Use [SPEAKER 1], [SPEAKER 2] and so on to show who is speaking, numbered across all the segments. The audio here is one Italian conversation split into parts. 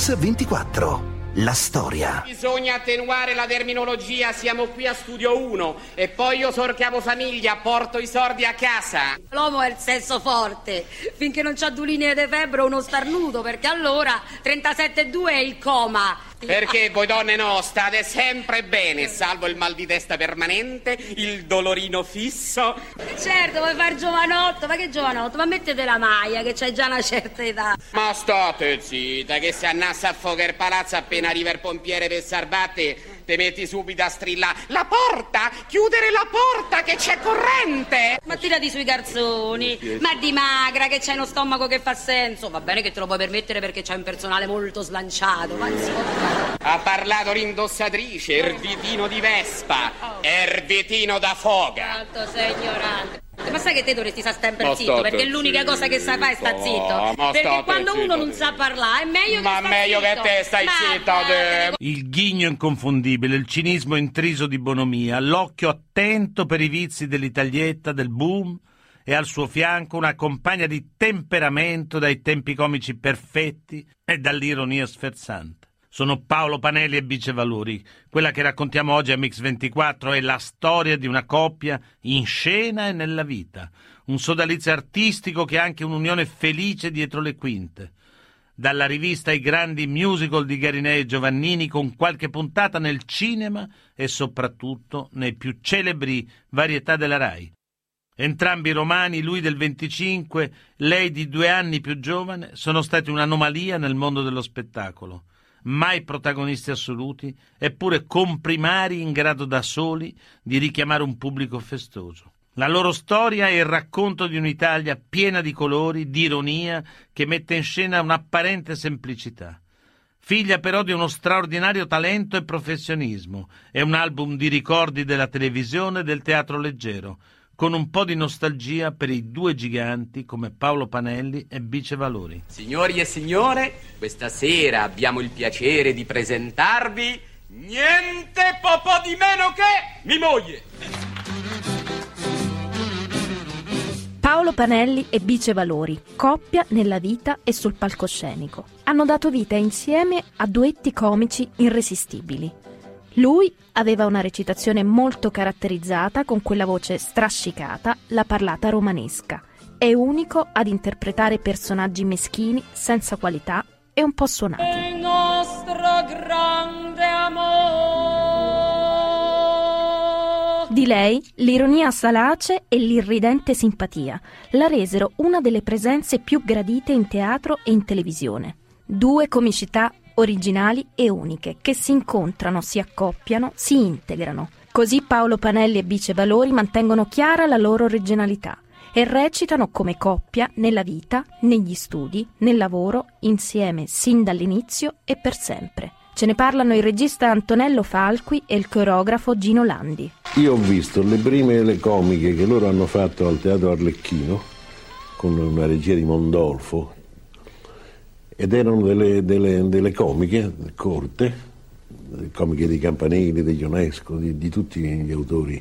[SPEAKER 1] Mix24. La storia.
[SPEAKER 2] Bisogna attenuare la terminologia, siamo qui a studio 1 e poi io sono famiglia, porto i soldi a casa.
[SPEAKER 3] L'uomo è il sesso forte, finché non c'ha due linee di febbre o uno starnuto, perché allora 37,2 è il coma.
[SPEAKER 2] Perché voi donne no, state sempre bene, salvo il mal di testa permanente, il dolorino fisso.
[SPEAKER 3] Certo, vuoi fare giovanotto, ma che giovanotto? Ma mettete la maglia che c'hai già una certa età.
[SPEAKER 2] Ma state zitta, che se annassa a fuoco il palazzo appena arriva il pompiere per salvate te metti subito a strillare la porta, chiudere la porta che c'è corrente.
[SPEAKER 3] Ma tirati sui garzoni, ma di magra che c'hai uno stomaco che fa senso. Va bene che te lo puoi permettere perché c'hai un personale molto slanciato, ma insomma.
[SPEAKER 2] Ha parlato l'indossatrice, Ervitino di Vespa, Ervitino da foga.
[SPEAKER 3] Alto sei ignorante. Ma sai che te dovresti stare sempre zitto, perché l'unica cosa che sai fare è sta zitto. Perché quando uno non sa parlare è meglio che
[SPEAKER 2] Ma meglio che te stai zitto, te.
[SPEAKER 4] Il ghigno inconfondibile, il cinismo intriso di bonomia, l'occhio attento per i vizi dell'italietta, del boom e al suo fianco una compagna di temperamento dai tempi comici perfetti e dall'ironia sferzante sono Paolo Panelli e Bice Valori. Quella che raccontiamo oggi a Mix24 è la storia di una coppia in scena e nella vita, un sodalizio artistico che è anche un'unione felice dietro le quinte. Dalla rivista ai grandi musical di Garinei e Giovannini con qualche puntata nel cinema e soprattutto nei più celebri varietà della RAI. Entrambi romani, lui del 25, lei di due anni più giovane, sono stati un'anomalia nel mondo dello spettacolo mai protagonisti assoluti, eppure comprimari in grado da soli di richiamare un pubblico festoso. La loro storia è il racconto di un'Italia piena di colori, di ironia, che mette in scena un'apparente semplicità. Figlia però di uno straordinario talento e professionismo, è un album di ricordi della televisione e del teatro leggero, con un po' di nostalgia per i due giganti come Paolo Panelli e Bice Valori.
[SPEAKER 2] Signori e signore, questa sera abbiamo il piacere di presentarvi niente po' di meno che mia moglie.
[SPEAKER 5] Paolo Panelli e Bice Valori, coppia nella vita e sul palcoscenico. Hanno dato vita insieme a duetti comici irresistibili. Lui aveva una recitazione molto caratterizzata con quella voce strascicata, la parlata romanesca. È unico ad interpretare personaggi meschini, senza qualità e un po' suonati.
[SPEAKER 3] Il nostro grande amore.
[SPEAKER 5] Di lei l'ironia salace e l'irridente simpatia la resero una delle presenze più gradite in teatro e in televisione. Due comicità originali e uniche, che si incontrano, si accoppiano, si integrano. Così Paolo Panelli e Bice Valori mantengono chiara la loro originalità e recitano come coppia nella vita, negli studi, nel lavoro, insieme sin dall'inizio e per sempre. Ce ne parlano il regista Antonello Falqui e il coreografo Gino Landi.
[SPEAKER 6] Io ho visto le prime le comiche che loro hanno fatto al Teatro Arlecchino con una regia di Mondolfo, ed erano delle, delle, delle comiche corte, comiche di Campanelli, di Ionesco, di, di, tutti gli autori,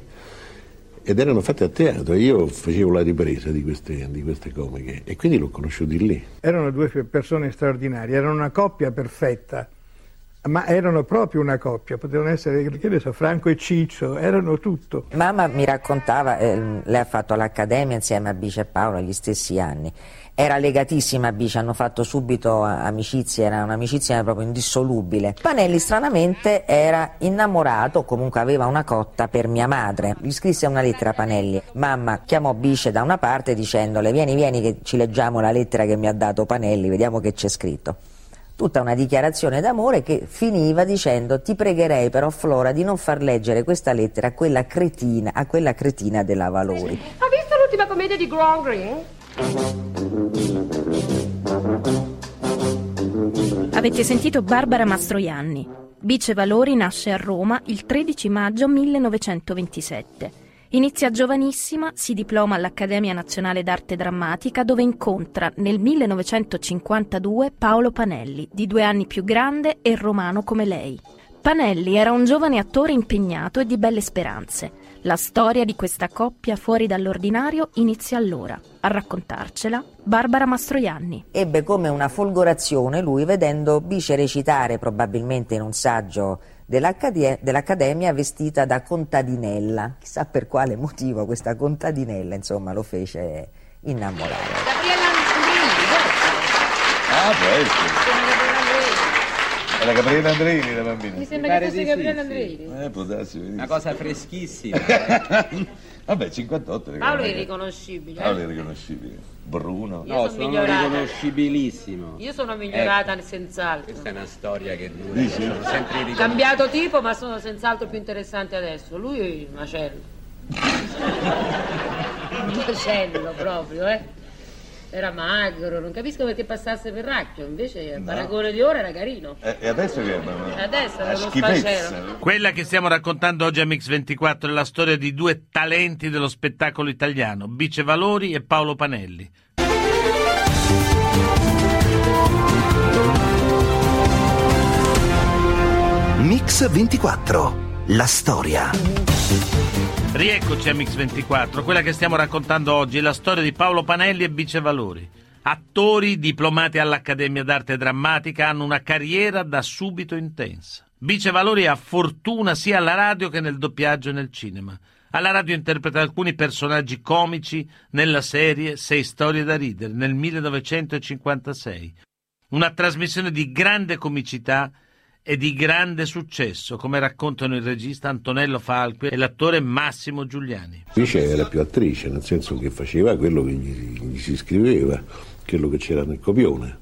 [SPEAKER 6] ed erano fatte a teatro. Io facevo la ripresa di queste, di queste comiche e quindi l'ho conosciuti lì.
[SPEAKER 7] Erano due persone straordinarie, erano una coppia perfetta ma erano proprio una coppia, potevano essere, che ne so, Franco e Ciccio, erano tutto.
[SPEAKER 8] Mamma mi raccontava, eh, lei ha fatto l'accademia insieme a Bice e Paolo agli stessi anni, era legatissima a Bice, hanno fatto subito amicizia, era un'amicizia proprio indissolubile. Panelli stranamente era innamorato, comunque aveva una cotta per mia madre. Gli scrisse una lettera a Panelli, mamma chiamò Bice da una parte dicendole vieni vieni che ci leggiamo la lettera che mi ha dato Panelli, vediamo che c'è scritto tutta una dichiarazione d'amore che finiva dicendo ti pregherei però Flora di non far leggere questa lettera a quella cretina, a quella cretina della Valori.
[SPEAKER 3] Ha visto l'ultima commedia di Grand Green?
[SPEAKER 5] Avete sentito Barbara Mastroianni. Bice Valori nasce a Roma il 13 maggio 1927. Inizia giovanissima, si diploma all'Accademia Nazionale d'Arte Drammatica dove incontra nel 1952 Paolo Panelli, di due anni più grande e romano come lei. Panelli era un giovane attore impegnato e di belle speranze. La storia di questa coppia fuori dall'ordinario inizia allora. A raccontarcela Barbara Mastroianni.
[SPEAKER 8] Ebbe come una folgorazione lui vedendo Bice recitare probabilmente in un saggio dell'Accademia vestita da contadinella. Chissà per quale motivo questa contadinella, insomma, lo fece innamorare.
[SPEAKER 3] Gabriella Andrini,
[SPEAKER 1] Ah, può essere. È la Gabriele Andreini la bambina.
[SPEAKER 3] Mi sembra che fosse Gabriella Andrini.
[SPEAKER 1] Eh, può darsi,
[SPEAKER 9] Una cosa freschissima.
[SPEAKER 1] Vabbè, 58.
[SPEAKER 3] Paolo è
[SPEAKER 1] riconoscibile.
[SPEAKER 3] irriconoscibile.
[SPEAKER 1] Paolo è riconoscibile. Bruno.
[SPEAKER 3] Io
[SPEAKER 9] No,
[SPEAKER 3] sono
[SPEAKER 9] sono riconoscibilissimo.
[SPEAKER 3] Io sono migliorata
[SPEAKER 9] Ecco,
[SPEAKER 3] senz'altro.
[SPEAKER 9] Questa è una storia che dura.
[SPEAKER 1] Dici?
[SPEAKER 9] Sono sempre.
[SPEAKER 3] Cambiato tipo, ma sono senz'altro più interessante adesso. Lui è il macello. Un macello proprio, eh. Era magro, non capisco perché passasse per racchio, invece al paragone di ora era carino.
[SPEAKER 1] Eh, E adesso che è? Ma-
[SPEAKER 3] Adesso è uno
[SPEAKER 1] schifezza.
[SPEAKER 3] sfacelo.
[SPEAKER 4] Quella che stiamo raccontando oggi a Mix24 è la storia di due talenti dello spettacolo italiano, Bice Valori e Paolo Panelli.
[SPEAKER 10] Mix 24. La storia.
[SPEAKER 4] Rieccoci a Mix24, quella che stiamo raccontando oggi è la storia di Paolo Panelli e Bice Valori. Attori diplomati all'Accademia d'Arte Drammatica hanno una carriera da subito intensa. Bice Valori ha fortuna sia alla radio che nel doppiaggio e nel cinema. Alla radio interpreta alcuni personaggi comici nella serie Sei storie da ridere nel 1956. Una trasmissione di grande comicità e di grande successo, come raccontano il regista Antonello Falqui e l'attore Massimo Giuliani.
[SPEAKER 6] Invece era più attrice, nel senso che faceva quello che gli, gli si scriveva, quello che c'era nel copione,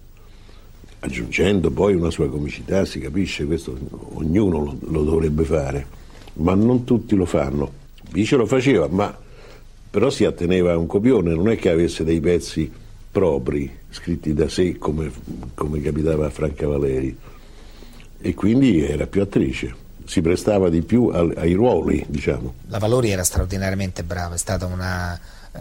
[SPEAKER 6] aggiungendo poi una sua comicità, si capisce, questo ognuno lo, lo dovrebbe fare, ma non tutti lo fanno. Vice lo faceva, ma però si atteneva a un copione, non è che avesse dei pezzi propri, scritti da sé come, come capitava a Franca Valeri, e quindi era più attrice, si prestava di più al- ai ruoli, diciamo.
[SPEAKER 11] La Valori era straordinariamente brava, è stata una eh,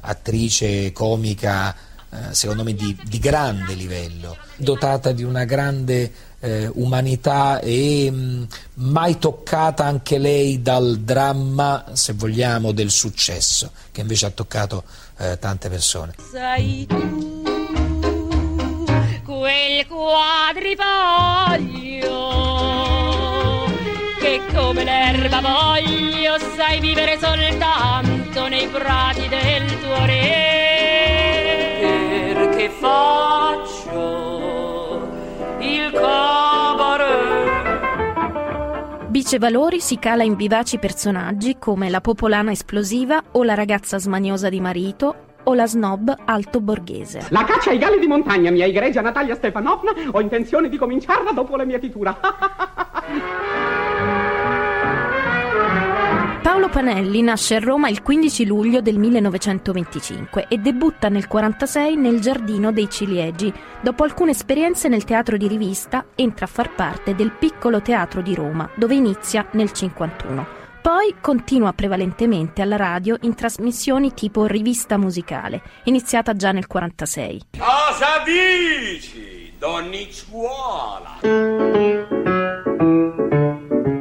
[SPEAKER 11] attrice comica eh, secondo me di, di grande livello, dotata di una grande eh, umanità e mh, mai toccata anche lei dal dramma, se vogliamo, del successo, che invece ha toccato eh, tante persone.
[SPEAKER 3] Sei tu quel quadrifoglio come l'erba voglio sai vivere soltanto nei prati del tuo re perché faccio il cabaret
[SPEAKER 5] Bice Valori si cala in vivaci personaggi come la popolana esplosiva o la ragazza smaniosa di marito o la snob alto borghese.
[SPEAKER 2] La caccia ai galli di montagna, mia egregia Natalia Stefanovna, ho intenzione di cominciarla dopo la mietitura.
[SPEAKER 5] Paolo Panelli nasce a Roma il 15 luglio del 1925 e debutta nel 1946 nel Giardino dei Ciliegi. Dopo alcune esperienze nel teatro di rivista, entra a far parte del Piccolo Teatro di Roma, dove inizia nel 1951. Poi continua prevalentemente alla radio in trasmissioni tipo rivista musicale, iniziata già nel 1946.
[SPEAKER 2] Cosa dici, donnicciuola?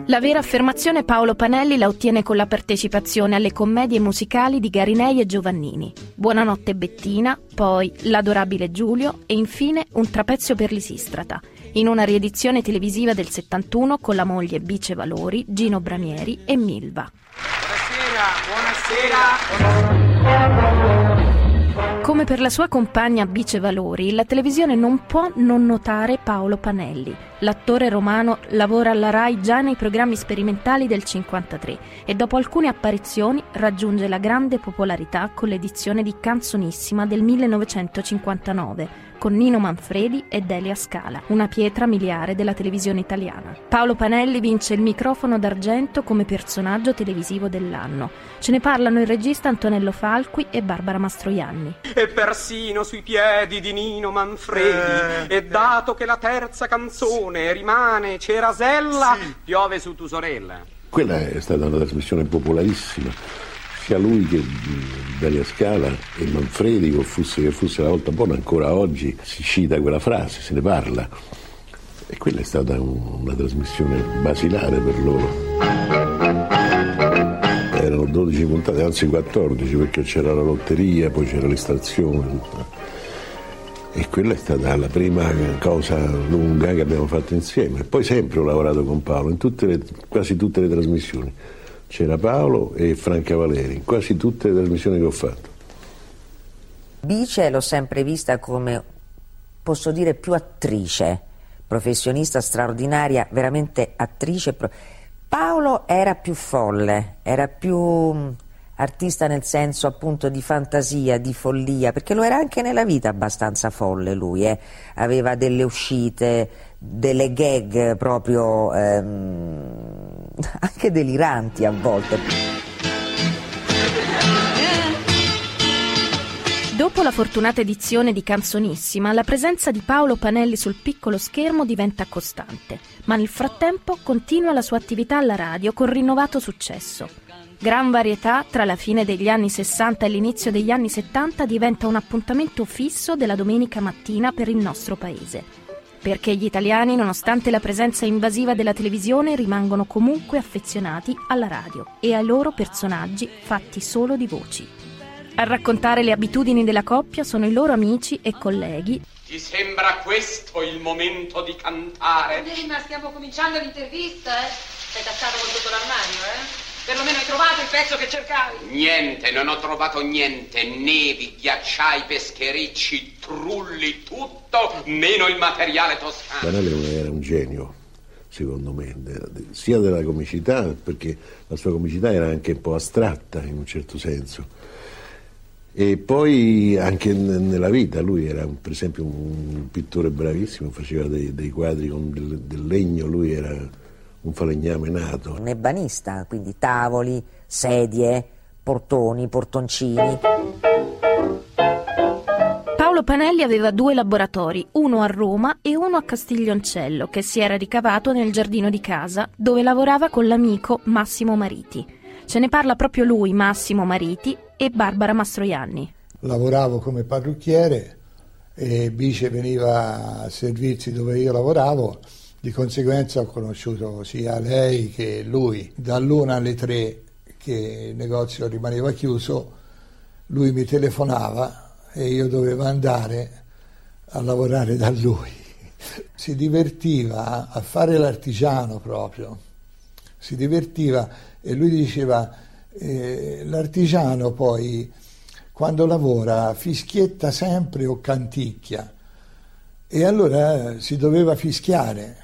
[SPEAKER 5] La vera affermazione Paolo Panelli la ottiene con la partecipazione alle commedie musicali di Garinei e Giovannini. Buonanotte Bettina, poi L'adorabile Giulio e infine Un trapezio per Lisistrata, in una riedizione televisiva del 71 con la moglie Bice Valori, Gino Bramieri e Milva. Come per la sua compagna Bice Valori, la televisione non può non notare Paolo Panelli. L'attore romano lavora alla RAI già nei programmi sperimentali del 53 e dopo alcune apparizioni raggiunge la grande popolarità con l'edizione di Canzonissima del 1959 con Nino Manfredi e Delia Scala, una pietra miliare della televisione italiana. Paolo Panelli vince il microfono d'argento come personaggio televisivo dell'anno. Ce ne parlano il regista Antonello Falqui e Barbara Mastroianni.
[SPEAKER 2] E persino sui piedi di Nino Manfredi. E dato che la terza canzone rimane Cerasella, piove su tu sorella.
[SPEAKER 6] Quella è stata una trasmissione popolarissima. Sia lui che mh, Dalia Scala e Manfredi, o fosse che fosse la volta buona, ancora oggi si cita quella frase, se ne parla. E quella è stata un- una trasmissione basilare per loro. Era erano 12 puntate, anzi 14 perché c'era la lotteria, poi c'era l'estrazione. E quella è stata la prima cosa lunga che abbiamo fatto insieme. Poi sempre ho lavorato con Paolo in tutte le, quasi tutte le trasmissioni. C'era Paolo e Franca Valeri, in quasi tutte le trasmissioni che ho fatto.
[SPEAKER 8] Bice l'ho sempre vista come, posso dire, più attrice, professionista straordinaria, veramente attrice. Paolo era più folle, era più mm, artista nel senso appunto di fantasia, di follia, perché lo era anche nella vita abbastanza folle lui, eh? aveva delle uscite, delle gag proprio ehm, anche deliranti a volte.
[SPEAKER 5] Dopo la fortunata edizione di Canzonissima, la presenza di Paolo Panelli sul piccolo schermo diventa costante, ma nel frattempo continua la sua attività alla radio con rinnovato successo. Gran varietà tra la fine degli anni 60 e l'inizio degli anni 70 diventa un appuntamento fisso della domenica mattina per il nostro paese. Perché gli italiani, nonostante la presenza invasiva della televisione, rimangono comunque affezionati alla radio e ai loro personaggi fatti solo di voci. A raccontare le abitudini della coppia sono i loro amici e colleghi.
[SPEAKER 2] Ti sembra questo il momento di cantare?
[SPEAKER 3] Sì, ma stiamo cominciando l'intervista, eh? Sei tassato con tutto l'armadio, eh? Perlomeno hai trovato il pezzo che cercavi.
[SPEAKER 2] Niente, non ho trovato niente. Nevi, ghiacciai, pescherecci, trulli, tutto, meno il materiale toscano.
[SPEAKER 6] Banale era un genio, secondo me, sia della comicità, perché la sua comicità era anche un po' astratta in un certo senso e poi anche nella vita, lui era per esempio un pittore bravissimo, faceva dei, dei quadri con del, del, legno, lui era un falegname nato.
[SPEAKER 8] Un ebanista, quindi tavoli, sedie, portoni, portoncini.
[SPEAKER 5] Paolo Panelli aveva due laboratori, uno a Roma e uno a Castiglioncello, che si era ricavato nel giardino di casa, dove lavorava con l'amico Massimo Mariti. Ce ne parla proprio lui, Massimo Mariti, e Barbara Mastroianni.
[SPEAKER 7] Lavoravo come parrucchiere e Bice veniva a servirsi dove io lavoravo, di conseguenza ho conosciuto sia lei che lui. Dall'una alle tre che il negozio rimaneva chiuso, lui mi telefonava e io dovevo andare a lavorare da lui. Si divertiva a fare l'artigiano proprio, si divertiva e lui diceva eh, l'artigiano poi quando lavora fischietta sempre o canticchia e allora si doveva fischiare.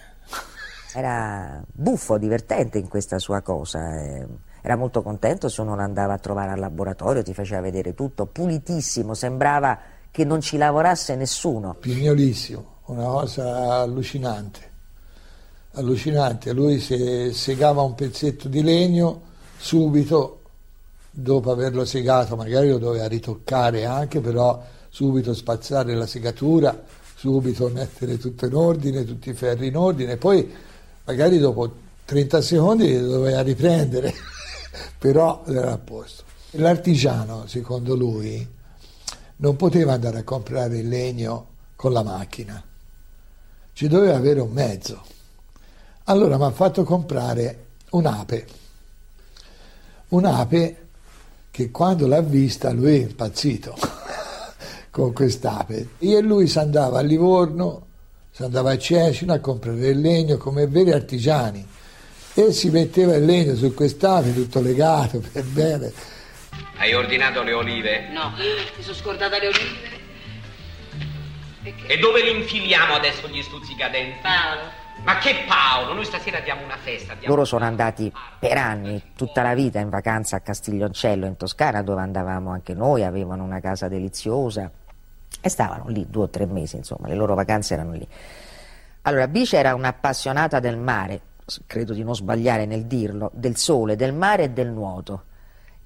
[SPEAKER 8] Era buffo, divertente in questa sua cosa. Eh. Era molto contento se uno andava a trovare al laboratorio, ti faceva vedere tutto, pulitissimo, sembrava che non ci lavorasse nessuno.
[SPEAKER 7] Pignolissimo, una cosa allucinante allucinante. Lui se segava un pezzetto di legno, subito, dopo averlo segato, magari lo doveva ritoccare anche, però subito spazzare la segatura, subito mettere tutto in ordine, tutti i ferri in ordine, poi magari dopo 30 secondi lo doveva riprendere, però era a posto. L'artigiano, secondo lui, non poteva andare a comprare il legno con la macchina, ci doveva avere un mezzo. Allora mi ha fatto comprare un'ape, un'ape che quando l'ha vista lui è impazzito con quest'ape. Io e lui si andava a Livorno, si andava a Cecina a comprare il legno come veri artigiani e si metteva il legno su quest'ape tutto legato per bene.
[SPEAKER 2] Hai ordinato le olive?
[SPEAKER 3] No, mi sono scordata le olive.
[SPEAKER 2] Perché? E dove li infiliamo adesso gli stuzzicadenti?
[SPEAKER 3] Paolo.
[SPEAKER 2] Ma che Paolo, noi stasera abbiamo una festa. Abbiamo...
[SPEAKER 8] Loro sono andati per anni, tutta la vita in vacanza a Castiglioncello in Toscana, dove andavamo anche noi, avevano una casa deliziosa e stavano lì due o tre mesi, insomma, le loro vacanze erano lì. Allora, Bice era un'appassionata del mare, credo di non sbagliare nel dirlo, del sole, del mare e del nuoto.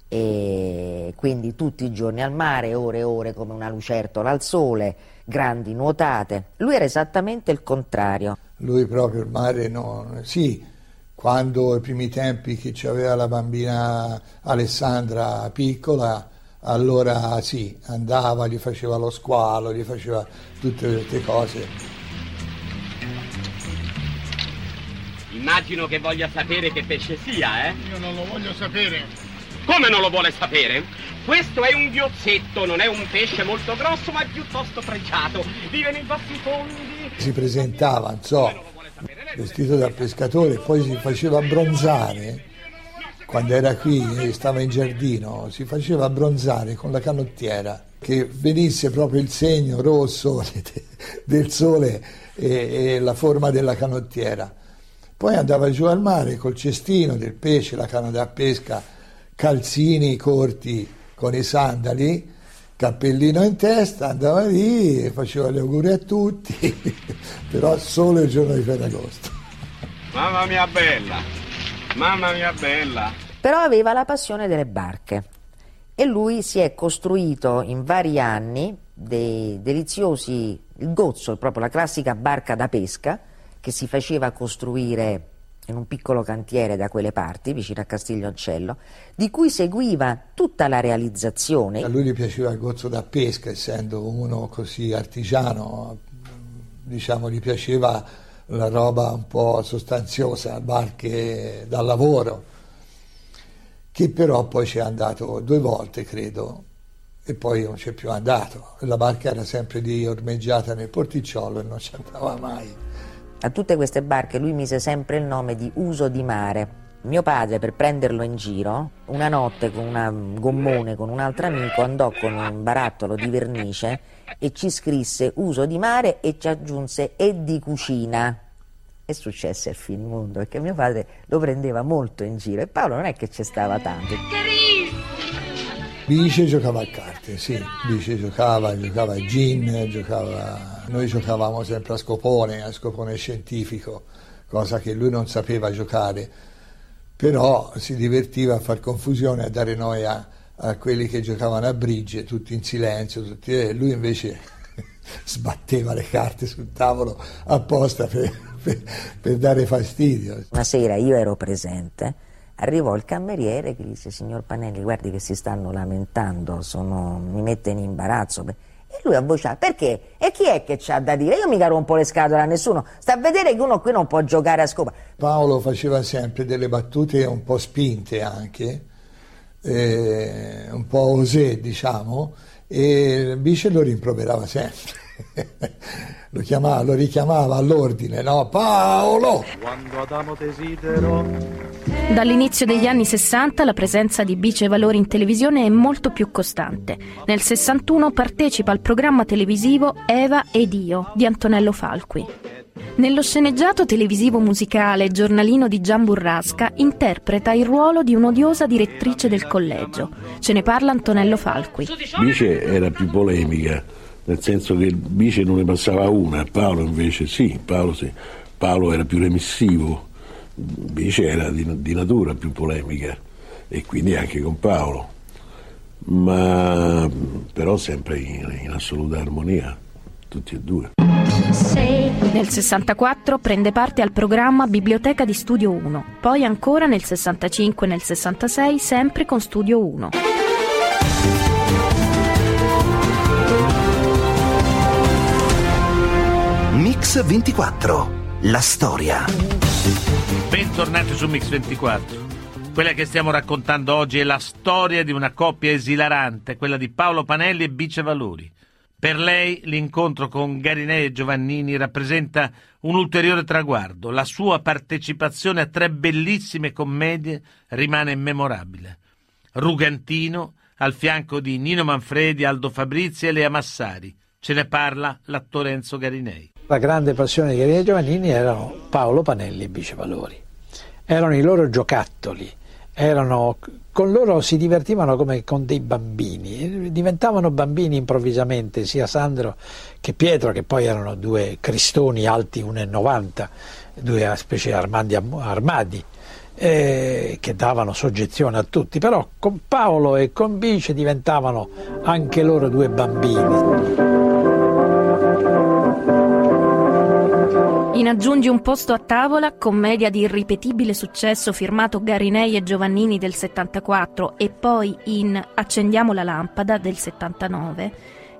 [SPEAKER 8] E quindi tutti i giorni al mare, ore e ore come una lucertola al sole, grandi nuotate. Lui era esattamente il contrario
[SPEAKER 7] lui proprio il mare no, sì, quando ai primi tempi che c'aveva la bambina Alessandra piccola, allora sì, andava, gli faceva lo squalo, gli faceva tutte queste cose.
[SPEAKER 2] Immagino che voglia sapere che pesce sia, eh?
[SPEAKER 12] Io non lo voglio sapere.
[SPEAKER 2] Come non lo vuole sapere? Questo è un ghiozzetto, non è un pesce molto grosso, ma è piuttosto pregiato. Vive nei bassi fondi.
[SPEAKER 7] Si presentava, non so, vestito da pescatore, poi si faceva abbronzare quando era qui stava in giardino, si faceva abbronzare con la canottiera, che venisse proprio il segno rosso del sole e, e la forma della canottiera. Poi andava giù al mare col cestino del pesce, la canna da pesca, calzini corti con i sandali, cappellino in testa, andava lì e faceva gli auguri a tutti, però solo il giorno di Ferragosto.
[SPEAKER 2] Mamma mia bella, mamma mia bella.
[SPEAKER 8] Però aveva la passione delle barche e lui si è costruito in vari anni dei deliziosi, il gozzo, proprio la classica barca da pesca che si faceva costruire in un piccolo cantiere da quelle parti, vicino a Castiglioncello, di cui seguiva tutta la realizzazione.
[SPEAKER 7] A lui gli piaceva il gozzo da pesca, essendo uno così artigiano, diciamo, gli piaceva la roba un po' sostanziosa, barche da lavoro, che però poi ci è andato due volte, credo, e poi non c'è più andato. La barca era sempre lì ormeggiata nel porticciolo e non ci andava mai.
[SPEAKER 8] A tutte queste barche lui mise sempre il nome di uso di mare. Mio padre, per prenderlo in giro, una notte con un gommone con un altro amico andò con un barattolo di vernice e ci scrisse uso di mare e ci aggiunse e di cucina. E successe il finimondo perché mio padre lo prendeva molto in giro e Paolo non è che ci stava tanto.
[SPEAKER 7] Bice giocava a carte, sì, Bice giocava, giocava a gin, giocava... noi giocavamo sempre a scopone, a scopone scientifico, cosa che lui non sapeva giocare, però si divertiva a far confusione, a dare noia a quelli che giocavano a bridge, tutti in silenzio, tutti... e lui invece sbatteva le carte sul tavolo apposta per, per, per dare fastidio.
[SPEAKER 8] Una sera io ero presente arrivò il cameriere che disse signor Panelli guardi che si stanno lamentando sono, mi mette in imbarazzo e lui a voce perché? e chi è che c'ha da dire? io mica rompo le scatole a nessuno sta a vedere che uno qui non può giocare a scopa
[SPEAKER 7] Paolo faceva sempre delle battute un po' spinte anche eh, un po' osè diciamo e Bice lo rimproverava sempre lo, chiamava, lo richiamava all'ordine, no? Paolo!
[SPEAKER 12] Quando Adamo desidero.
[SPEAKER 5] Dall'inizio degli anni 60 la presenza di Bice Valori in televisione è molto più costante. Nel 61 partecipa al programma televisivo Eva ed io di Antonello Falqui. Nello sceneggiato televisivo musicale Giornalino di Gian Burrasca interpreta il ruolo di un'odiosa direttrice del collegio. Ce ne parla Antonello Falqui.
[SPEAKER 6] Bice era più polemica nel senso che il Bice non ne passava una, Paolo invece sì, Paolo, sì. Paolo era più remissivo, Bice era di, di, natura più polemica e quindi anche con Paolo, ma però sempre in, in assoluta armonia, tutti e due.
[SPEAKER 5] Nel 64 prende parte al programma Biblioteca di Studio 1, poi ancora nel 65 e nel 66 sempre con Studio 1.
[SPEAKER 10] Mix 24, la storia.
[SPEAKER 4] Bentornati su Mix 24. Quella che stiamo raccontando oggi è la storia di una coppia esilarante, quella di Paolo Panelli e Bice Valori. Per lei l'incontro con Garinei e Giovannini rappresenta un ulteriore traguardo. La sua partecipazione a tre bellissime commedie rimane memorabile. Rugantino, al fianco di Nino Manfredi, Aldo Fabrizi e Lea Massari. Ce ne parla l'attore Enzo Garinei.
[SPEAKER 13] La grande passione di Garinei Giovannini erano Paolo Panelli e Bice Valori. Erano i loro giocattoli, erano, con loro si divertivano come con dei bambini, diventavano bambini improvvisamente, sia Sandro che Pietro, che poi erano due cristoni alti 1,90, due specie armadi, armadi eh, che davano soggezione a tutti, però con Paolo e con Bice diventavano anche loro due bambini.
[SPEAKER 5] In Aggiungi un posto a tavola, commedia di irripetibile successo firmato Garinei e Giovannini del 74 e poi in Accendiamo la lampada del 79,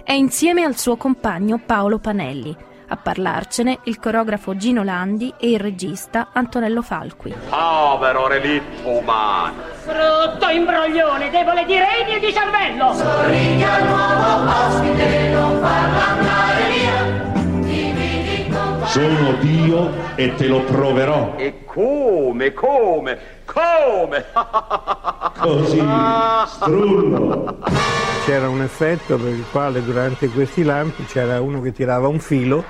[SPEAKER 5] è insieme al suo compagno Paolo Panelli. A parlarcene il coreografo Gino Landi e il regista Antonello Falqui.
[SPEAKER 12] Povero relitto umano!
[SPEAKER 14] Brutto imbroglione, debole di reni e di cervello!
[SPEAKER 15] Sorridi al nuovo ospite, non farlo andare
[SPEAKER 16] Sono Dio e te lo proverò.
[SPEAKER 17] E come, come, come?
[SPEAKER 16] Così, strullo.
[SPEAKER 18] C'era un effetto per il quale durante questi lampi c'era uno che tirava un filo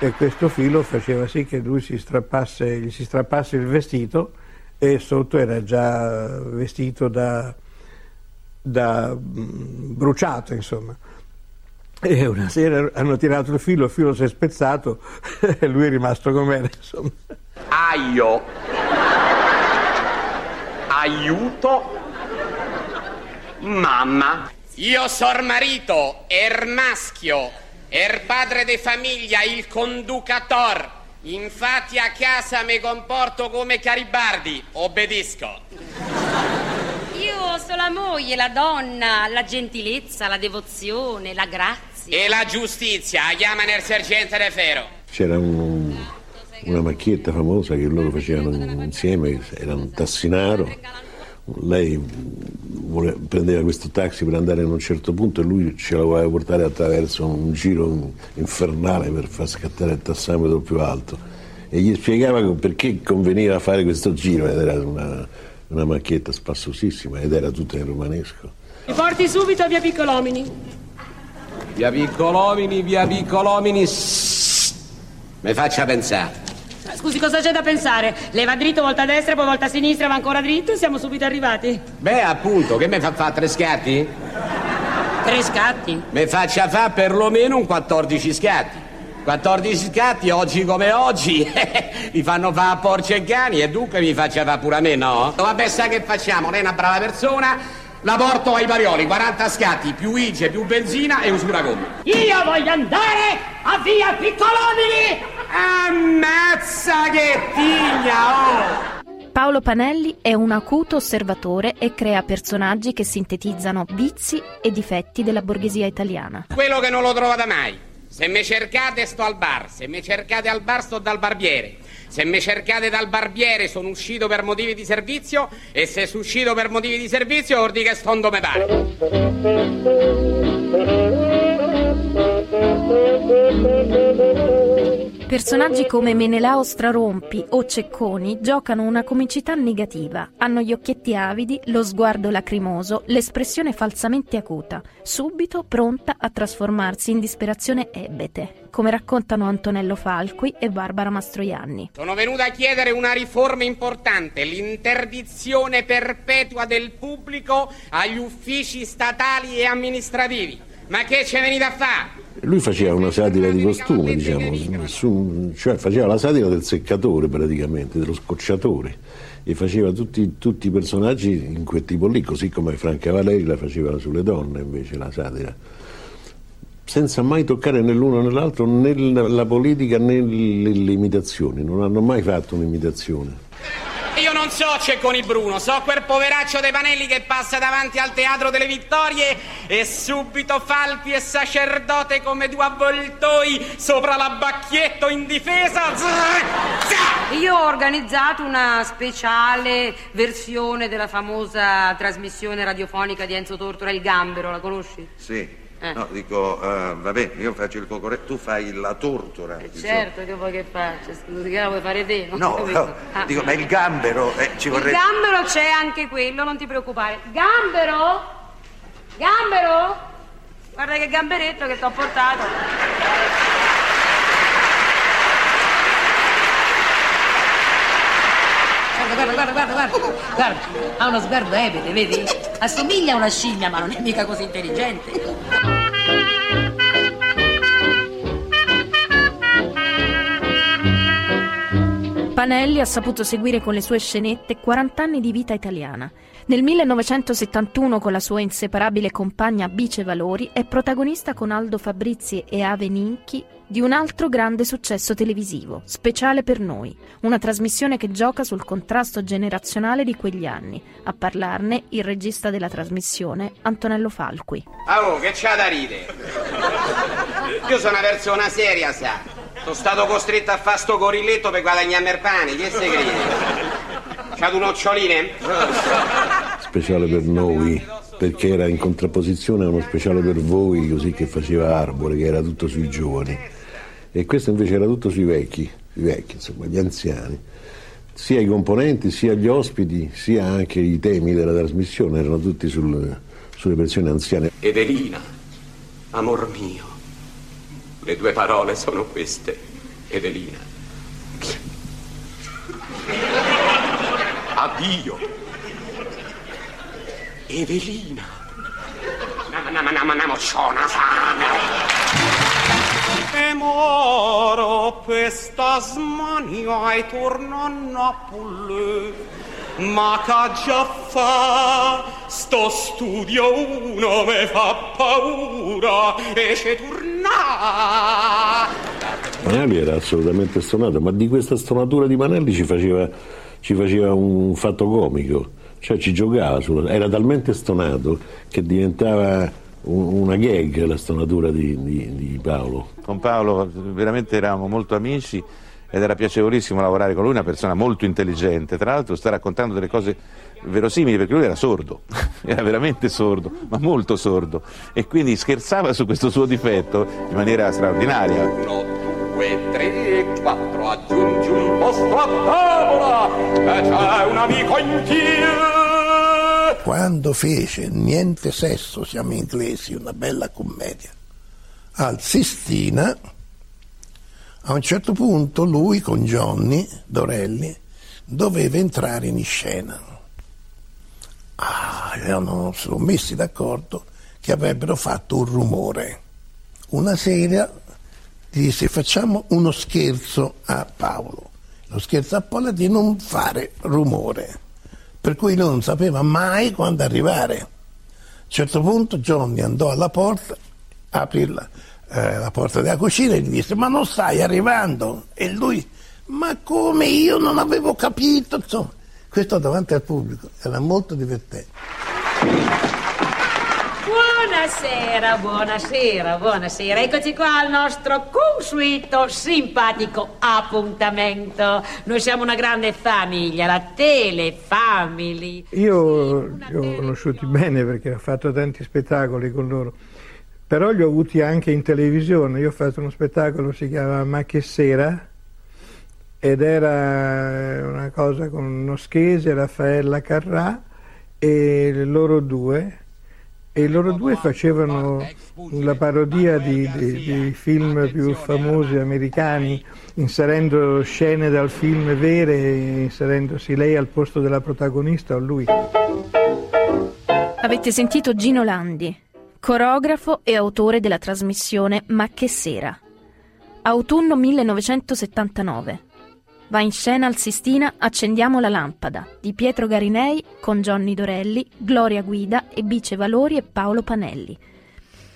[SPEAKER 18] e questo filo faceva sì che lui si strappasse, gli si strappasse il vestito e sotto era già vestito da, da mm, bruciato, insomma. E una sera hanno tirato il filo, il filo si è spezzato e lui è rimasto com'era, insomma.
[SPEAKER 17] Aio. Aiuto. Mamma.
[SPEAKER 2] Io sor marito, er maschio, er padre de famiglia, il conducator. Infatti a casa mi comporto come Caribardi, obbedisco.
[SPEAKER 3] Io sono la moglie, la donna, la gentilezza, la devozione, la grazia.
[SPEAKER 2] E la giustizia, chiamano il sergente De Fero.
[SPEAKER 6] C'era un- una macchietta famosa che loro facevano insieme, era un tassinaro. Lei vole- prendeva questo taxi per andare in un certo punto e lui ce la voleva portare attraverso un giro infernale per far scattare il tassametro più alto. E gli spiegava perché conveniva fare questo giro ed era una, una macchietta spassosissima ed era tutta in romanesco.
[SPEAKER 14] Mi porti subito a via Piccolomini.
[SPEAKER 17] Via Piccolomini, via Piccolomini. Mi faccia pensare.
[SPEAKER 14] Scusi, cosa c'è da pensare? Lei va dritto, volta a destra, poi volta a sinistra, va ancora dritto e siamo subito arrivati.
[SPEAKER 17] Beh, appunto, che mi fa fare tre scatti?
[SPEAKER 14] Tre scatti.
[SPEAKER 17] Mi faccia fare perlomeno un 14 scatti. 14 scatti, oggi come oggi, mi fanno fare a porci e cani e dunque mi faccia fare pure a me, no? Vabbè, sa che facciamo? Lei è una brava persona, la porto ai Parioli, 40 scatti, più IGE, più benzina e usura gomma.
[SPEAKER 14] Io voglio andare a via Piccolomini!
[SPEAKER 17] Ammazza che tigna, oh!
[SPEAKER 5] Paolo Panelli è un acuto osservatore e crea personaggi che sintetizzano vizi e difetti della borghesia italiana.
[SPEAKER 2] Quello che non lo trovate mai. Se mi cercate sto al bar, se mi cercate al bar sto dal barbiere. Se mi cercate dal barbiere sono uscito per motivi di servizio e se sono uscito per motivi di servizio dire che sto dove pare.
[SPEAKER 5] Personaggi come Menelao Strarompi o Cecconi giocano una comicità negativa, hanno gli occhietti avidi, lo sguardo lacrimoso, l'espressione falsamente acuta, subito pronta a trasformarsi in disperazione ebete, come raccontano Antonello Falqui e Barbara Mastroianni.
[SPEAKER 2] Sono venuto a chiedere una riforma importante, l'interdizione perpetua del pubblico agli uffici statali e amministrativi. Ma che ci venite a fare?
[SPEAKER 6] Lui faceva una satira di costume, diciamo, su- cioè faceva la satira del seccatore praticamente, dello scocciatore e faceva tutti, tutti i personaggi in quel tipo lì, così come Franca Valeri la faceva sulle donne invece la satira, senza mai toccare né l'uno né l'altro né la politica né le imitazioni, non hanno mai fatto un'imitazione.
[SPEAKER 2] Io non so Cecconi Bruno, so quel poveraccio dei Panelli che passa davanti al Teatro delle Vittorie e subito falpi e sacerdote come due avvoltoi sopra la bacchietto in difesa.
[SPEAKER 3] Io ho organizzato una speciale versione della famosa trasmissione radiofonica di Enzo Tortora, Il Gambero, la conosci?
[SPEAKER 19] Sì.
[SPEAKER 3] Eh.
[SPEAKER 19] No, dico, eh, vabbè, io faccio il concorrente, tu fai la tortora. insomma.
[SPEAKER 3] Certo, che vuoi che faccia? Scusi, che la vuoi fare te?
[SPEAKER 19] No, no,
[SPEAKER 3] Ah.
[SPEAKER 19] dico, ma il gambero eh, ci
[SPEAKER 3] Il
[SPEAKER 19] vorrebbe...
[SPEAKER 3] gambero c'è anche quello, non ti preoccupare. Gambero? Gambero? Guarda che gamberetto che ti ho portato.
[SPEAKER 20] Guarda, guarda, guarda, guarda, guarda, guarda, ha uno sguardo ebete, vedi? Assomiglia a una scimmia, ma non è mica così intelligente.
[SPEAKER 5] Panelli ha saputo seguire con le sue scenette 40 anni di vita italiana. Nel 1971, con la sua inseparabile compagna Bice Valori, è protagonista con Aldo Fabrizi e Ave Ninchi di un altro grande successo televisivo, Speciale per noi, una trasmissione che gioca sul contrasto generazionale di quegli anni. A parlarne il regista della trasmissione, Antonello Falqui.
[SPEAKER 2] Oh, che c'ha da ridere? Io sono una persona seria, sa. Sono stato costretto a fare sto gorilletto per guadagnarmi il pane, che se crede? C'ha due noccioline?
[SPEAKER 6] speciale per noi, perché era in contrapposizione a uno speciale per voi, così che faceva Arbore, che era tutto sui giovani. E questo invece era tutto sui vecchi, i vecchi, insomma, gli anziani. Sia i componenti, sia gli ospiti, sia anche i temi della trasmissione erano tutti sul- sulle persone anziane.
[SPEAKER 17] Edelina, amor mio, le due parole sono queste, Edelina. Addio. Evelina.
[SPEAKER 2] E moro questa smania e torno a Napoli. Ma che già fa sto studio uno me fa paura e ci torna.
[SPEAKER 6] Manelli era assolutamente stonato, ma di questa stonatura di Manelli ci faceva, ci faceva un fatto comico, cioè ci giocava, sulla- era talmente stonato che diventava un- una gag la stonatura di, di- di Paolo.
[SPEAKER 21] Con Paolo veramente eravamo molto amici ed era piacevolissimo lavorare con lui, una persona molto intelligente. Tra l'altro sta raccontando delle cose verosimili perché lui era sordo, era veramente sordo, ma molto sordo e quindi scherzava su questo suo difetto in maniera straordinaria.
[SPEAKER 2] Due, tre, quattro, aggiungi un posto a tavola e c'è un amico in più.
[SPEAKER 22] Quando fece Niente sesso, siamo inglesi, una bella commedia, al Sistina, a un certo punto lui con Johnny Dorelli doveva entrare in scena. Ah, erano, si sono messi d'accordo che avrebbero fatto un rumore. Una sera disse facciamo uno scherzo a Paolo. Lo scherzo a Paolo è di non fare rumore, per cui non sapeva mai quando arrivare. A un certo punto Johnny andò alla porta, aprì la, eh, la porta della cucina e gli disse ma non stai arrivando? E lui ma come io non avevo capito? Insomma, questo davanti al pubblico era molto divertente.
[SPEAKER 14] Buonasera, buonasera, buonasera. Eccoci qua al nostro consueto, simpatico appuntamento. Noi siamo una grande famiglia, la Telefamily.
[SPEAKER 18] Io li ho conosciuti bene perché ho fatto tanti spettacoli con loro, però li ho avuti anche in televisione. Io ho fatto uno spettacolo si chiama Ma che sera ed era una cosa con Noschese, Raffaella Carrà e loro due. E loro due facevano la parodia di, di- di film più famosi americani, inserendo scene dal film vere, inserendosi lei al posto della protagonista o lui.
[SPEAKER 5] Avete sentito Gino Landi, coreografo e autore della trasmissione Ma che sera. Autunno 1979. Va in scena al Sistina Accendiamo la lampada di Pietro Garinei con Johnny Dorelli, Gloria Guida e Bice Valori e Paolo Panelli.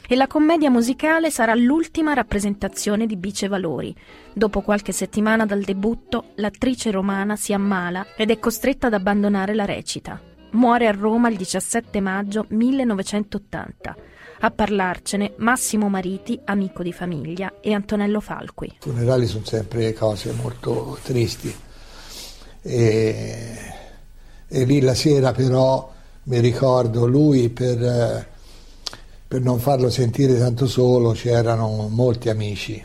[SPEAKER 5] E la commedia musicale sarà l'ultima rappresentazione di Bice Valori. Dopo qualche settimana dal debutto, l'attrice romana si ammala ed è costretta ad abbandonare la recita. Muore a Roma il 17 maggio 1980. A parlarcene Massimo Mariti, amico di famiglia, e Antonello Falqui.
[SPEAKER 7] I funerali sono sempre cose molto tristi. E, e lì la sera però mi ricordo lui per, per non farlo sentire tanto solo c'erano molti amici,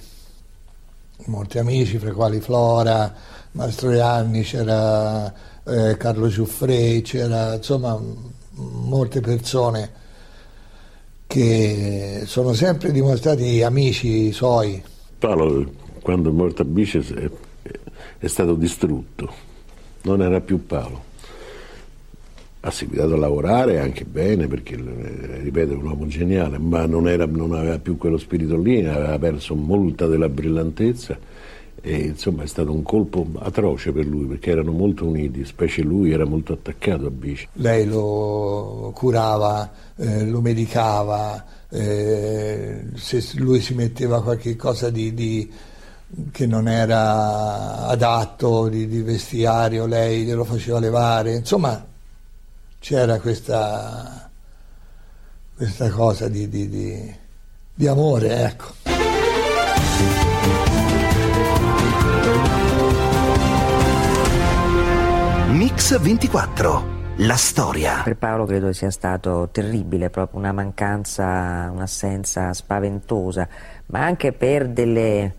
[SPEAKER 7] molti amici fra i quali Flora, Mastroianni, c'era eh, Carlo Giuffrei, c'era insomma molte persone che sono sempre dimostrati amici suoi.
[SPEAKER 6] Paolo, quando è morto a Bice, è, è stato distrutto, non era più Paolo. Ha seguitato a lavorare anche bene perché, eh, ripeto, è un uomo geniale, ma non, era- non aveva più quello spirito lì, aveva perso molta della brillantezza e insomma è stato un colpo atroce per lui perché erano molto uniti, specie lui era molto attaccato a Bice.
[SPEAKER 7] Lei lo curava, eh, lo medicava, eh, se lui si metteva qualche cosa di, di- che non era adatto di, di vestiario, lei glielo faceva levare, insomma c'era questa, questa cosa di- di amore, ecco.
[SPEAKER 10] Mix 24. la storia.
[SPEAKER 8] Per Paolo credo sia stato terribile, proprio una mancanza, un'assenza spaventosa, ma anche per delle,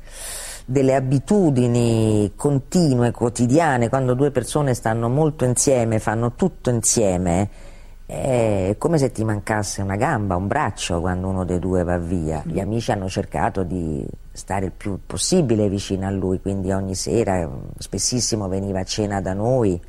[SPEAKER 8] delle abitudini continue, quotidiane, quando due persone stanno molto insieme, fanno tutto insieme, è come se ti mancasse una gamba, un braccio quando uno dei due va via. Gli amici hanno cercato di stare il più possibile vicino a lui, quindi ogni sera spessissimo veniva a cena da noi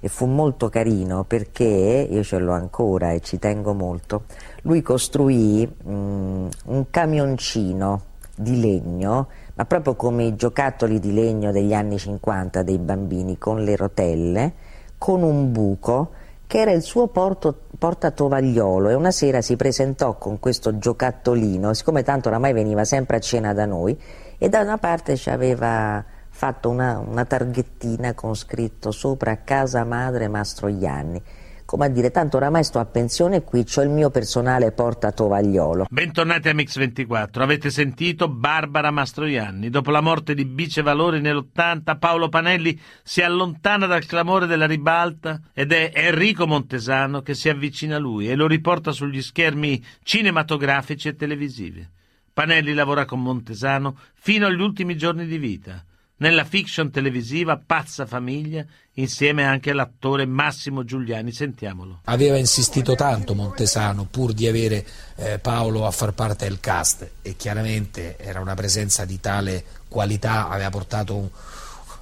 [SPEAKER 8] e fu molto carino perché, io ce l'ho ancora e ci tengo molto, lui costruì mh, un camioncino di legno, ma proprio come i giocattoli di legno degli anni 50 dei bambini, con le rotelle, con un buco che era il suo porto, portatovagliolo. E una sera si presentò con questo giocattolino, siccome tanto oramai veniva sempre a cena da noi, e da una parte ci aveva fatto una, una targhettina con scritto sopra Casa Madre Mastroianni, come a dire tanto oramai sto a pensione e qui ho il mio personale portatovagliolo.
[SPEAKER 4] Bentornati a Mix24, avete sentito Barbara Mastroianni. Dopo la morte di Bice Valori nell'80, Paolo Panelli si allontana dal clamore della ribalta ed è Enrico Montesano che si avvicina a lui e lo riporta sugli schermi cinematografici e televisivi. Panelli lavora con Montesano fino agli ultimi giorni di vita nella fiction televisiva Pazza Famiglia, insieme anche all'attore Massimo Giuliani. Sentiamolo.
[SPEAKER 11] Aveva insistito tanto Montesano pur di avere eh, Paolo a far parte del cast e chiaramente era una presenza di tale qualità, aveva portato un,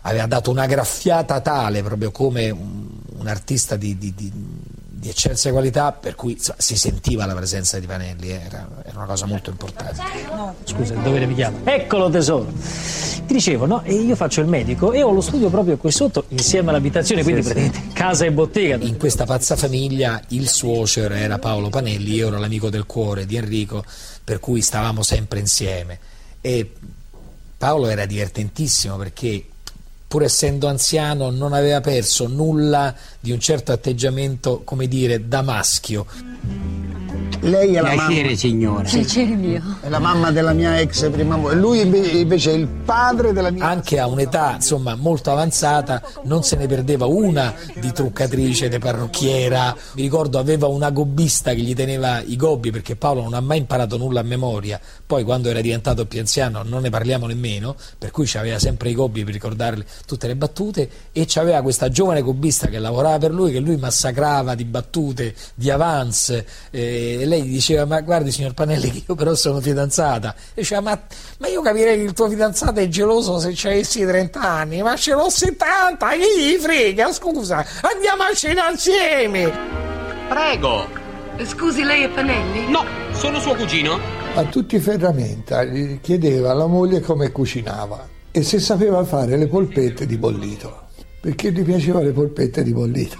[SPEAKER 11] aveva dato una graffiata tale proprio come un, un artista di, di, di di eccelsa qualità per cui insomma, si sentiva la presenza di Panelli, eh, era, era, una cosa molto importante.
[SPEAKER 23] Scusa, il dovere mi chiama. Eccolo tesoro. Ti dicevo, no? E io faccio il medico e ho lo studio proprio qui sotto insieme all'abitazione, quindi sì, praticamente casa e bottega.
[SPEAKER 11] In questa pazza famiglia il suocero era Paolo Panelli, io ero l'amico del cuore di Enrico, per cui stavamo sempre insieme. E Paolo era divertentissimo perché pur essendo anziano, non aveva perso nulla di un certo atteggiamento, come dire, da maschio.
[SPEAKER 24] Lei è la
[SPEAKER 23] Piacere,
[SPEAKER 24] mamma.
[SPEAKER 23] signora.
[SPEAKER 3] Piacere mio.
[SPEAKER 24] È la mamma della mia ex prima moglie. Lui invece è il padre della mia
[SPEAKER 11] Anche a un'età, insomma, molto avanzata, non se ne perdeva una di truccatrice, di parrucchiera. Mi ricordo aveva una gobbista che gli teneva i gobbi perché Paolo non ha mai imparato nulla a memoria. Poi quando era diventato più anziano non ne parliamo nemmeno, per cui aveva sempre i gobbi per ricordarle tutte le battute e c'aveva questa giovane gobbista che lavorava per lui che lui massacrava di battute, di avance eh, lei gli diceva ma guardi signor Panelli che io però sono fidanzata. E diceva ma, ma io capirei che il tuo fidanzato è geloso se ci avessi 30 anni ma ce l'ho 70 che gli frega? Scusa andiamo a cena insieme.
[SPEAKER 2] Prego.
[SPEAKER 20] Scusi lei è Panelli?
[SPEAKER 2] no sono suo cugino.
[SPEAKER 7] A tutti i ferramenta gli chiedeva alla moglie come cucinava e se sapeva fare le polpette di bollito perché gli piaceva le polpette di bollito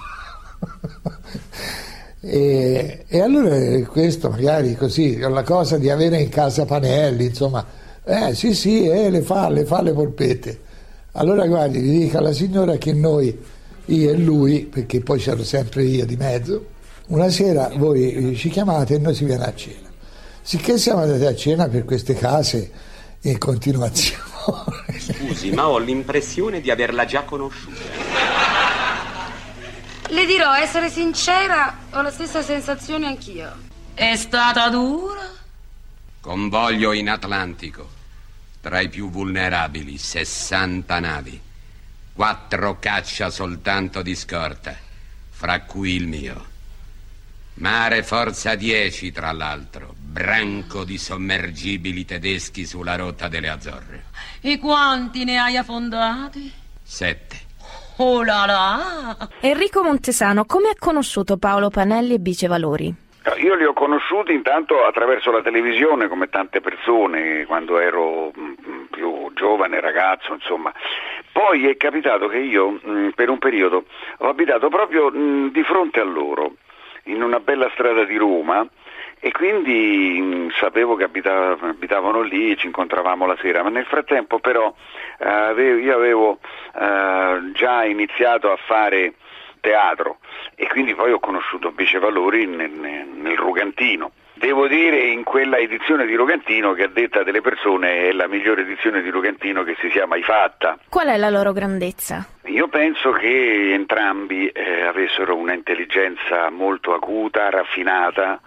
[SPEAKER 7] E, e, allora questo magari così, la cosa di avere in casa Panelli, insomma, eh sì sì, eh, le fa, le fa le polpette. Allora guardi, gli dica alla signora che noi, io e lui, perché poi c'ero sempre io di mezzo, una sera voi ci chiamate e noi si viene a cena. Sicché siamo andati a cena per queste case in continuazione.
[SPEAKER 2] Scusi, ma ho l'impressione di averla già conosciuta.
[SPEAKER 14] Le dirò, essere sincera, ho la stessa sensazione anch'io.
[SPEAKER 20] È stata dura?
[SPEAKER 17] Convoglio in Atlantico. Tra i più vulnerabili, 60 navi. Quattro caccia soltanto di scorta, fra cui il mio. Mare Forza 10, tra l'altro. Branco di sommergibili tedeschi sulla rotta delle Azzorre.
[SPEAKER 20] E quanti ne hai affondati?
[SPEAKER 17] Sette.
[SPEAKER 20] Oh là là!
[SPEAKER 5] Enrico Montesano, come ha conosciuto Paolo Panelli e Bice Valori?
[SPEAKER 25] Io li ho conosciuti intanto attraverso la televisione, come tante persone, quando ero più giovane, ragazzo, insomma. Poi è capitato che io, per un periodo, ho abitato proprio di fronte a loro, in una bella strada di Roma, e quindi mh, sapevo che abitava, abitavano lì, ci incontravamo la sera, ma nel frattempo però eh, avevo, io avevo eh, già iniziato a fare teatro e quindi poi ho conosciuto Bice Valori nel, nel Rugantino devo dire in quella edizione di Rogantino che a detta delle persone è la migliore edizione di Rogantino che si sia mai fatta.
[SPEAKER 5] Qual è la loro grandezza?
[SPEAKER 25] Io penso che entrambi eh, avessero un'intelligenza molto acuta, raffinata,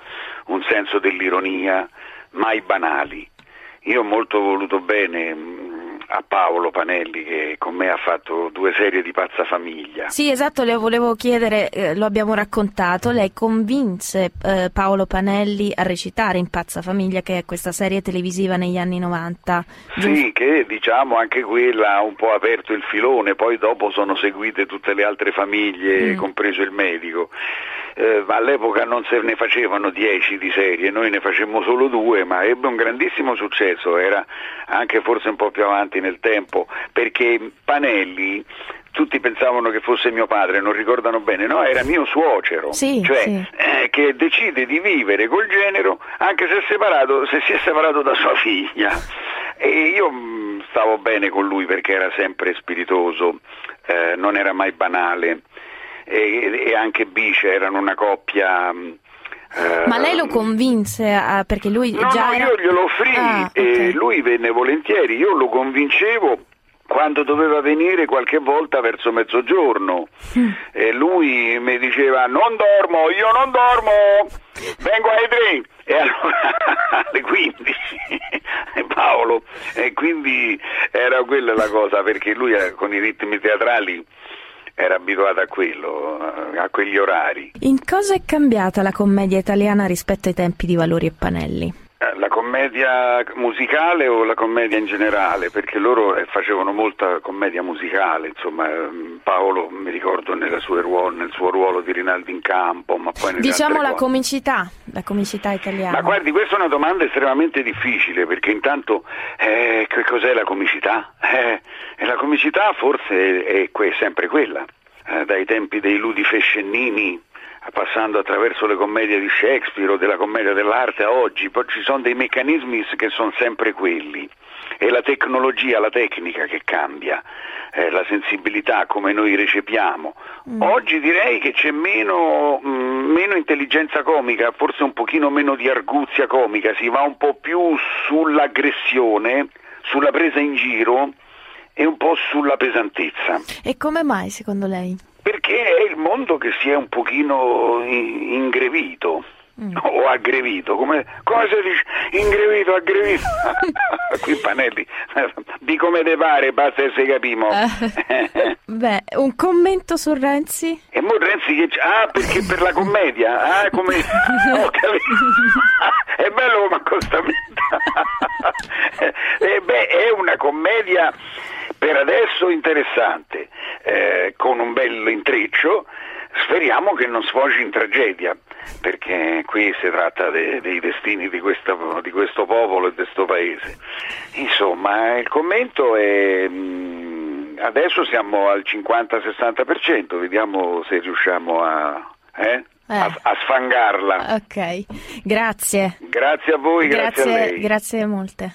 [SPEAKER 25] un senso dell'ironia, mai banali. Io ho molto voluto bene mh, a Paolo Panelli che con me ha fatto due serie di Pazza Famiglia.
[SPEAKER 5] Sì, esatto, le volevo chiedere, eh, lo abbiamo raccontato, lei convinse eh, Paolo Panelli a recitare in Pazza Famiglia, che è questa serie televisiva negli anni 90.
[SPEAKER 25] Sì, che diciamo anche quella ha un po' aperto il filone, poi dopo sono seguite tutte le altre famiglie,
[SPEAKER 5] Mm.
[SPEAKER 25] compreso il medico. Eh, all'epoca non se ne facevano dieci di serie, noi ne facemmo solo due, ma ebbe un grandissimo successo, era anche forse un po' più avanti nel tempo, perché Panelli tutti pensavano che fosse mio padre, non ricordano bene, no, era mio suocero,
[SPEAKER 5] Sì,
[SPEAKER 25] cioè
[SPEAKER 5] sì.
[SPEAKER 25] eh, che decide di vivere col genero anche se, separato, se si è separato da sua figlia. E io mh, stavo bene con lui perché era sempre spiritoso, eh, non era mai banale e, e anche Bice erano una coppia... mh, eh,
[SPEAKER 5] Ma lei lo convinse a- perché lui
[SPEAKER 25] No,
[SPEAKER 5] già
[SPEAKER 25] no,
[SPEAKER 5] era...
[SPEAKER 25] io glielo offrì
[SPEAKER 5] Ah,
[SPEAKER 25] e
[SPEAKER 5] ok.
[SPEAKER 25] lui venne volentieri, io lo convincevo quando doveva venire qualche volta verso mezzogiorno. E lui mi diceva non dormo, io non dormo, vengo ai tre. E allora alle 15 Paolo e quindi era quella la cosa perché lui eh, con i ritmi teatrali era abituato a quello, a quegli orari.
[SPEAKER 5] In cosa è cambiata la commedia italiana rispetto ai tempi di Valori e Panelli?
[SPEAKER 25] Eh, La commedia musicale o la commedia in generale? Perché loro eh, facevano molta commedia musicale, insomma, ehm, Paolo mi ricordo nella sua ruolo- nel suo ruolo di Rinaldi in campo, ma poi
[SPEAKER 5] Diciamo la comicità, la comicità italiana.
[SPEAKER 25] Ma guardi, questa è una domanda estremamente difficile perché intanto eh, che cos'è la comicità? Eh, e la comicità forse è, è sempre quella, Eh, dai tempi dei ludi fescennini passando attraverso le commedie di Shakespeare o della commedia dell'arte a oggi, poi ci sono dei meccanismi che sono sempre quelli. È la tecnologia, la tecnica che cambia, eh, la sensibilità, come noi recepiamo. Oggi direi che c'è meno, mh, meno intelligenza comica, forse un pochino meno di arguzia comica, si va un po' più sull'aggressione, sulla presa in giro e un po' sulla pesantezza.
[SPEAKER 5] E come mai secondo lei?
[SPEAKER 25] Perché è il mondo che si è un pochino in- ingrevito. O aggrevito, come, come si dice? Ingrevito, aggrevito. Qui Panelli, di come te pare, basta che se capimo.
[SPEAKER 5] Eh, beh, un commento su Renzi?
[SPEAKER 25] E mo Renzi che... Ah, perché per la commedia? Ah, come... Ho capito. È bello come accostamento. Eh, beh, è una commedia per adesso interessante, eh, con un bel intreccio. Speriamo che non sfoci in tragedia, perché qui si tratta de- dei destini di, questa- di questo popolo e di questo paese. Insomma, il commento è... mm, adesso siamo al 50-60%, vediamo se riusciamo a, eh?
[SPEAKER 5] Eh.
[SPEAKER 25] a, a sfangarla.
[SPEAKER 5] Ok, grazie.
[SPEAKER 25] Grazie a voi, grazie, a lei.
[SPEAKER 5] grazie molte.